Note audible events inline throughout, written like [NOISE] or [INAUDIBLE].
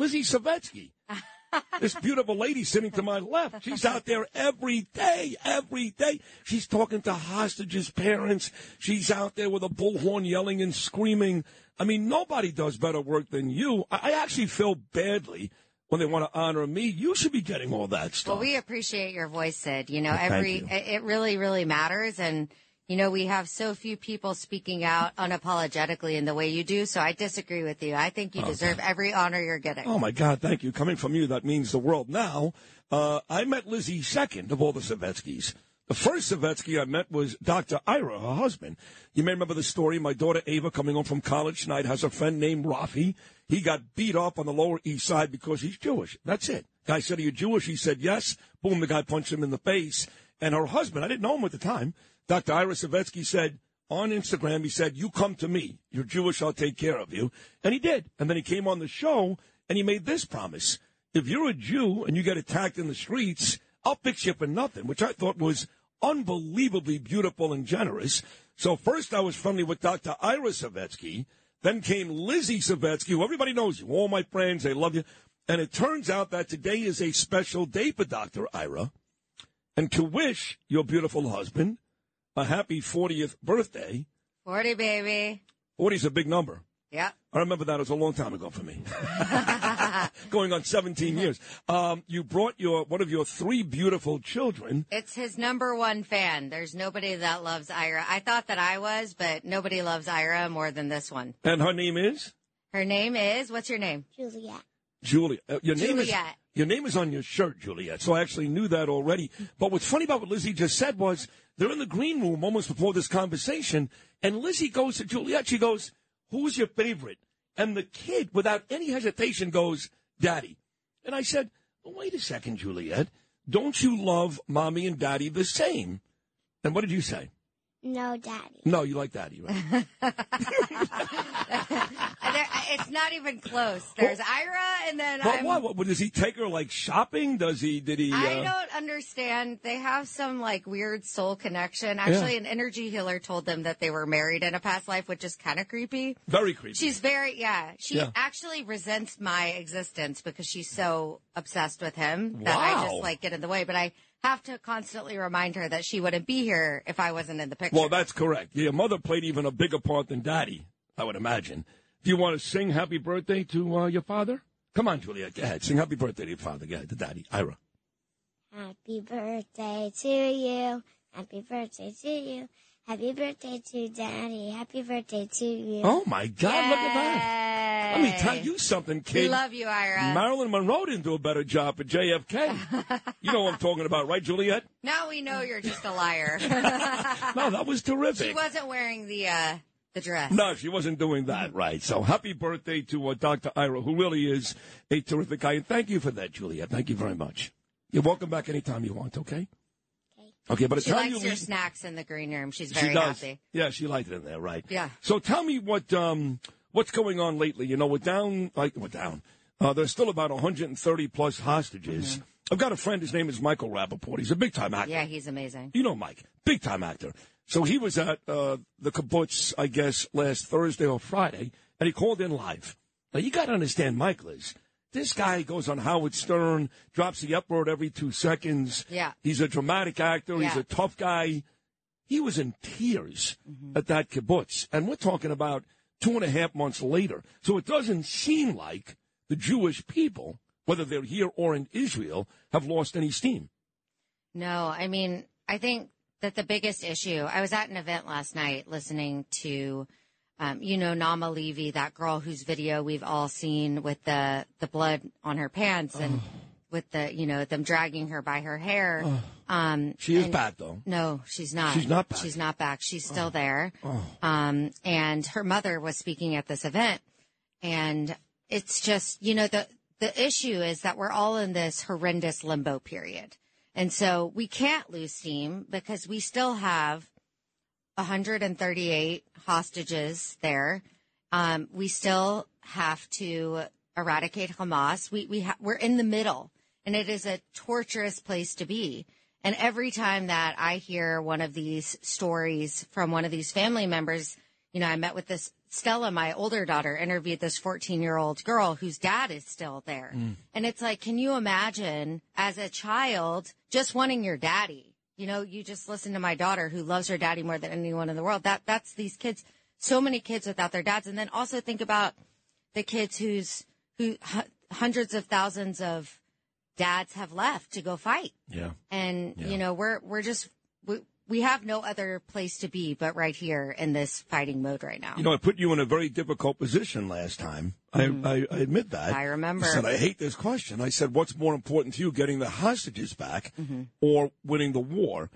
Lizzy Savetsky. [LAUGHS] this beautiful lady sitting to my left. She's out there every day, every day. She's talking to hostages' parents. She's out there with a bullhorn yelling and screaming. I mean, nobody does better work than you. I, actually feel badly when they want to honor me. You should be getting all that stuff. Well, we appreciate your voice, Sid. You know, every you. it really, really matters, and you know, we have so few people speaking out unapologetically in the way you do. So I disagree with you. I think you deserve every honor you're getting. Oh my God, thank you. Coming from you, that means the world. Now, uh, I met Lizzy second of all the Savetskys. The first Savetsky I met was Dr. Ira, her husband. You may remember the story. My daughter Ava, coming home from college tonight, has a friend named Rafi. He got beat up on the Lower East Side because he's Jewish. That's it. Guy said, Are you Jewish? He said, Yes. Boom, the guy punched him in the face. And her husband, I didn't know him at the time, Dr. Ira Savetsky said, on Instagram, he said, You come to me. You're Jewish, I'll take care of you. And he did. And then he came on the show and he made this promise. If you're a Jew and you get attacked in the streets, I'll fix you for nothing, which I thought was unbelievably beautiful and generous. So first I was friendly with Dr. Ira Savetsky. Then came Lizzy Savetsky, who everybody knows you, all my friends, they love you. And it turns out that today is a special day for Dr. Ira. And to wish your beautiful husband a happy 40th birthday. 40, baby. 40 is a big number. Yeah. I remember that. It was a long time ago for me. [LAUGHS] [LAUGHS] Going on 17 years. Um, you brought your one of your three beautiful children. It's his number one fan. There's nobody that loves Ira. I thought that I was, but nobody loves Ira more than this one. And her name is Her name is, what's your name? Juliet. Julia. Uh, your name is your name is on your shirt, Juliet. So I actually knew that already. But what's funny about what Lizzy just said was they're in the green room almost before this conversation, and Lizzy goes to Juliet. She goes, "Who's your favorite?" And the kid, without any hesitation, goes, "Daddy." And I said, well, "Wait a second, Juliet. Don't you love mommy and daddy the same?" And what did you say? No, Daddy. No, you like daddy, right? [LAUGHS] There, it's not even close. There's Ira, and then but I'm, what, what? Does he take her like shopping? Does he? Did he? I uh, don't understand. They have some like weird soul connection. Actually, an energy healer told them that they were married in a past life, which is kind of creepy. Very creepy. She's very, yeah. She Yeah. actually resents my existence because she's so obsessed with him that I just like get in the way. But I have to constantly remind her that she wouldn't be here if I wasn't in the picture. Well, that's correct. Your mother played even a bigger part than Daddy, I would imagine. Do you want to sing Happy Birthday to uh, your father? Come on, Juliet. Go ahead. Sing Happy Birthday to your father. Go ahead, to Daddy. Ira. Happy birthday to you. Happy birthday to you. Happy birthday to Daddy. Happy birthday to you. Oh, my God. Look at that. Let me tell you something, We kid. love you, Ira. Marilyn Monroe didn't do a better job at JFK. [LAUGHS] you know what I'm talking about, right, Juliet? now we know you're just a liar. [LAUGHS] [LAUGHS] No, that was terrific. she wasn't wearing the uh, the dress. No, she wasn't doing that right. So happy birthday to uh, Dr. Ira, who really is a terrific guy. And thank you for that, Juliet. Thank you very much. You're welcome back anytime you want, okay? Okay. Okay, but She likes you your leave- snacks in the green room. She's she very does. happy. Yeah, she liked it in there, right? Yeah. So tell me what um what's going on lately. You know, we're down like we're down. Uh, there's still about 130 plus hostages. Mm-hmm. I've got a friend. His name is Michael Rapaport. He's a big time actor. Yeah, he's amazing. You know Mike, big time actor. So he was at uh, the kibbutz, I guess, last Thursday or Friday, and he called in live. Now you got to understand, Mike Liz. This guy goes on Howard Stern, drops the F word every two seconds. Yeah. He's a dramatic actor. He's a tough guy. He was in tears at that kibbutz, and we're talking about two and a half months later. So it doesn't seem like the Jewish people, whether they're here or in Israel, have lost any steam. No, I mean, I think that the biggest issue, I was at an event last night listening to, um, you know, Naama Levy, that girl whose video we've all seen with the, the blood on her pants and with the, you know, them dragging her by her hair. Um, She is bad, though. No, she's not. She's not back. She's not back. She's still there. Um, and her mother was speaking at this event. And it's just, you know, the, the issue is that we're all in this horrendous limbo period. And so we can't lose steam because we still have 138 hostages there. Um, we still have to eradicate Hamas. We, we ha- we're in the middle and it is a torturous place to be. And every time that I hear one of these stories from one of these family members, you know, I met with this Stella, my older daughter, interviewed this 14 year old girl whose dad is still there. Mm. And it's like, can you imagine as a child just wanting your daddy? You know, you just listen to my daughter who loves her daddy more than anyone in the world. That, that's these kids, so many kids without their dads. And then also think about the kids whose, who hu- hundreds of thousands of dads have left to go fight. Yeah. And, Yeah. you know, we're, we're just, we, we have no other place to be but right here in this fighting mode right now. You know, I put you in a very difficult position last time. I, I, I admit that. Mm-hmm. I remember. I said, I hate this question. I said, what's more important to you, getting the hostages back Mm-hmm. or winning the war?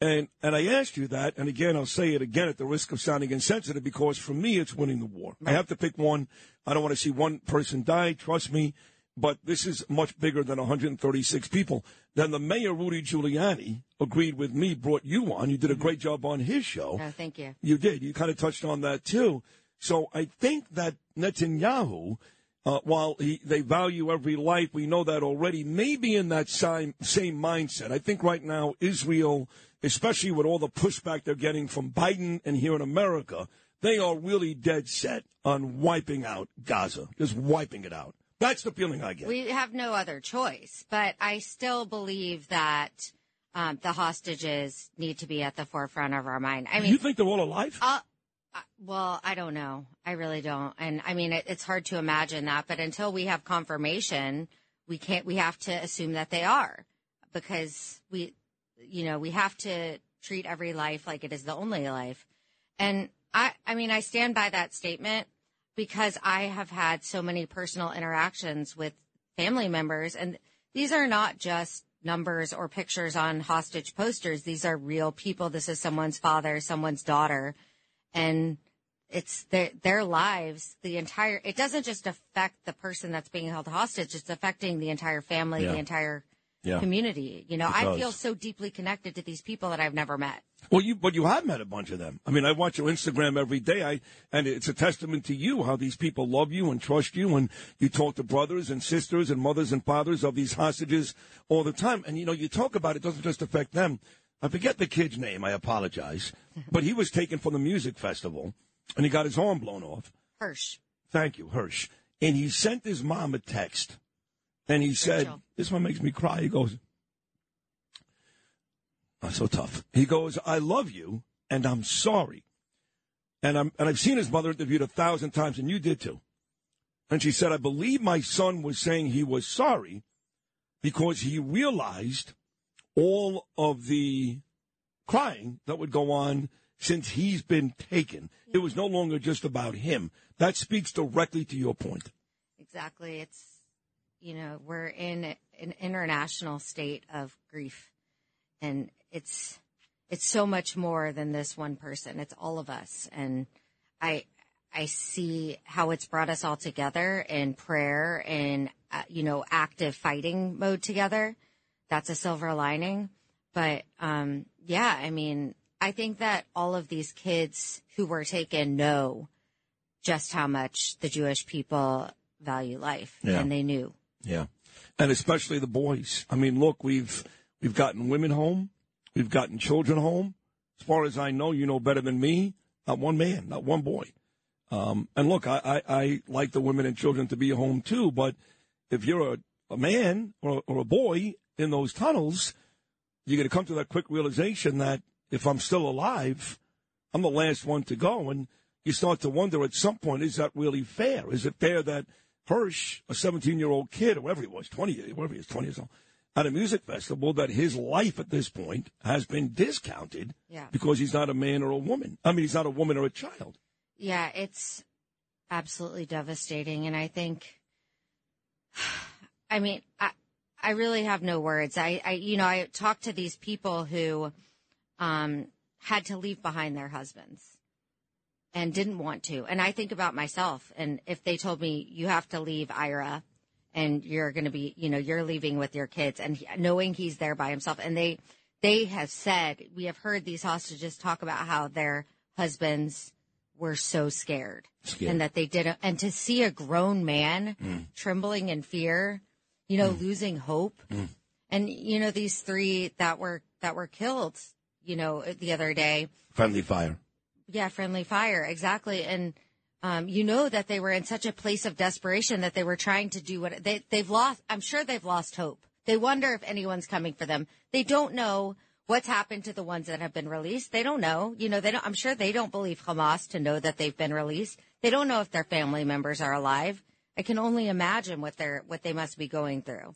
And, and I asked you that. And again, I'll say it again at the risk of sounding insensitive because for me, it's winning the war. I have to pick one. I don't want to see one person die. Trust me. But this is much bigger than 136 people. Then the mayor, Rudy Giuliani, agreed with me, brought you on. You did a great job on his show. no, thank you. You did. You kind of touched on that too. So I think that Netanyahu, uh, while he, they value every life, we know that already, may be in that same, same mindset. I think right now Israel, especially with all the pushback they're getting from Biden and here in America, they are really dead set on wiping out Gaza, just wiping it out. That's the feeling I get. We have no other choice, but I still believe that um, the hostages need to be at the forefront of our mind. I mean, you think they're all alive? Uh, well, I don't know. I really don't. And I mean, it, it's hard to imagine that, but until we have confirmation, we can't, we have to assume that they are because we, you know, we have to treat every life like it is the only life. And I, I mean, I stand by that statement because I have had so many personal interactions with family members and these are not just numbers or pictures on hostage posters. These are real people. This is someone's father, someone's daughter, and it's their, their lives, the entire, it doesn't just affect the person that's being held hostage. It's affecting the entire family, Yeah. the entire Yeah. community. You know, It I does. feel so deeply connected to these people that I've never met. Well, you but you have met a bunch of them. I mean, I watch your Instagram every day. I and it's a testament to you how these people love you and trust you, and you talk to brothers and sisters and mothers and fathers of these hostages all the time. And you know, you talk about it doesn't just affect them. I forget the kid's name. I apologize, [LAUGHS] but he was taken from the music festival, and he got his arm blown off. Hersh. Thank you, Hersh. And he sent his mom a text, and he said, Rachel. "This one makes me cry." He goes, "Oh, so tough." He goes, "I love you, and I'm sorry." And I'm and I've seen his mother interviewed a thousand times, and you did too. And she said, "I believe my son was saying he was sorry because he realized all of the crying that would go on since he's been taken. It was no longer just about him. That speaks directly to your point." Exactly. It's, you know, we're in an international state of grief and it's, it's so much more than this one person. It's all of us. And I, I see how it's brought us all together in prayer and, uh, you know, active fighting mode together. That's a silver lining. But, um, yeah, I mean, I think that all of these kids who were taken know just how much the Jewish people value life, Yeah. and they knew. Yeah, and especially the boys. I mean, look, we've we've gotten women home, we've gotten children home. As far as I know, you know better than me. Not one man, not one boy. Um, and look, I, I, I like the women and children to be home too. But if you're a, a man or, or a boy in those tunnels, you're going to come to that quick realization that if I'm still alive, I'm the last one to go. And you start to wonder at some point, is that really fair? Is it fair that Hersh, a 17 year old kid, or whatever he was, 20, whatever he was, 20 years old, at a music festival, that his life at this point has been discounted Yeah. because he's not a man or a woman? I mean, he's not a woman or a child. Yeah, it's absolutely devastating. And I think, [SIGHS] I mean, I, I really have no words. I, I, you know, I talked to these people who, um, had to leave behind their husbands and didn't want to. And I think about myself. And if they told me you have to leave Ira and you're going to be, you know, you're leaving with your kids and he, knowing he's there by himself and they, they have said, we have heard these hostages talk about how their husbands were so scared, Scared. and that they didn't, and to see a grown man mm. trembling in fear, you know, mm. losing hope. Mm. And, you know, these three that were, that were killed, you know, the other day, Friendly fire. Yeah, friendly fire, exactly. And um, you know that they were in such a place of desperation that they were trying to do what they, they've lost. I'm sure they've lost hope. They wonder if anyone's coming for them. They don't know what's happened to the ones that have been released. They don't know. You know, they don't, I'm sure they don't believe Hamas to know that they've been released. They don't know if their family members are alive. I can only imagine what they're what they must be going through.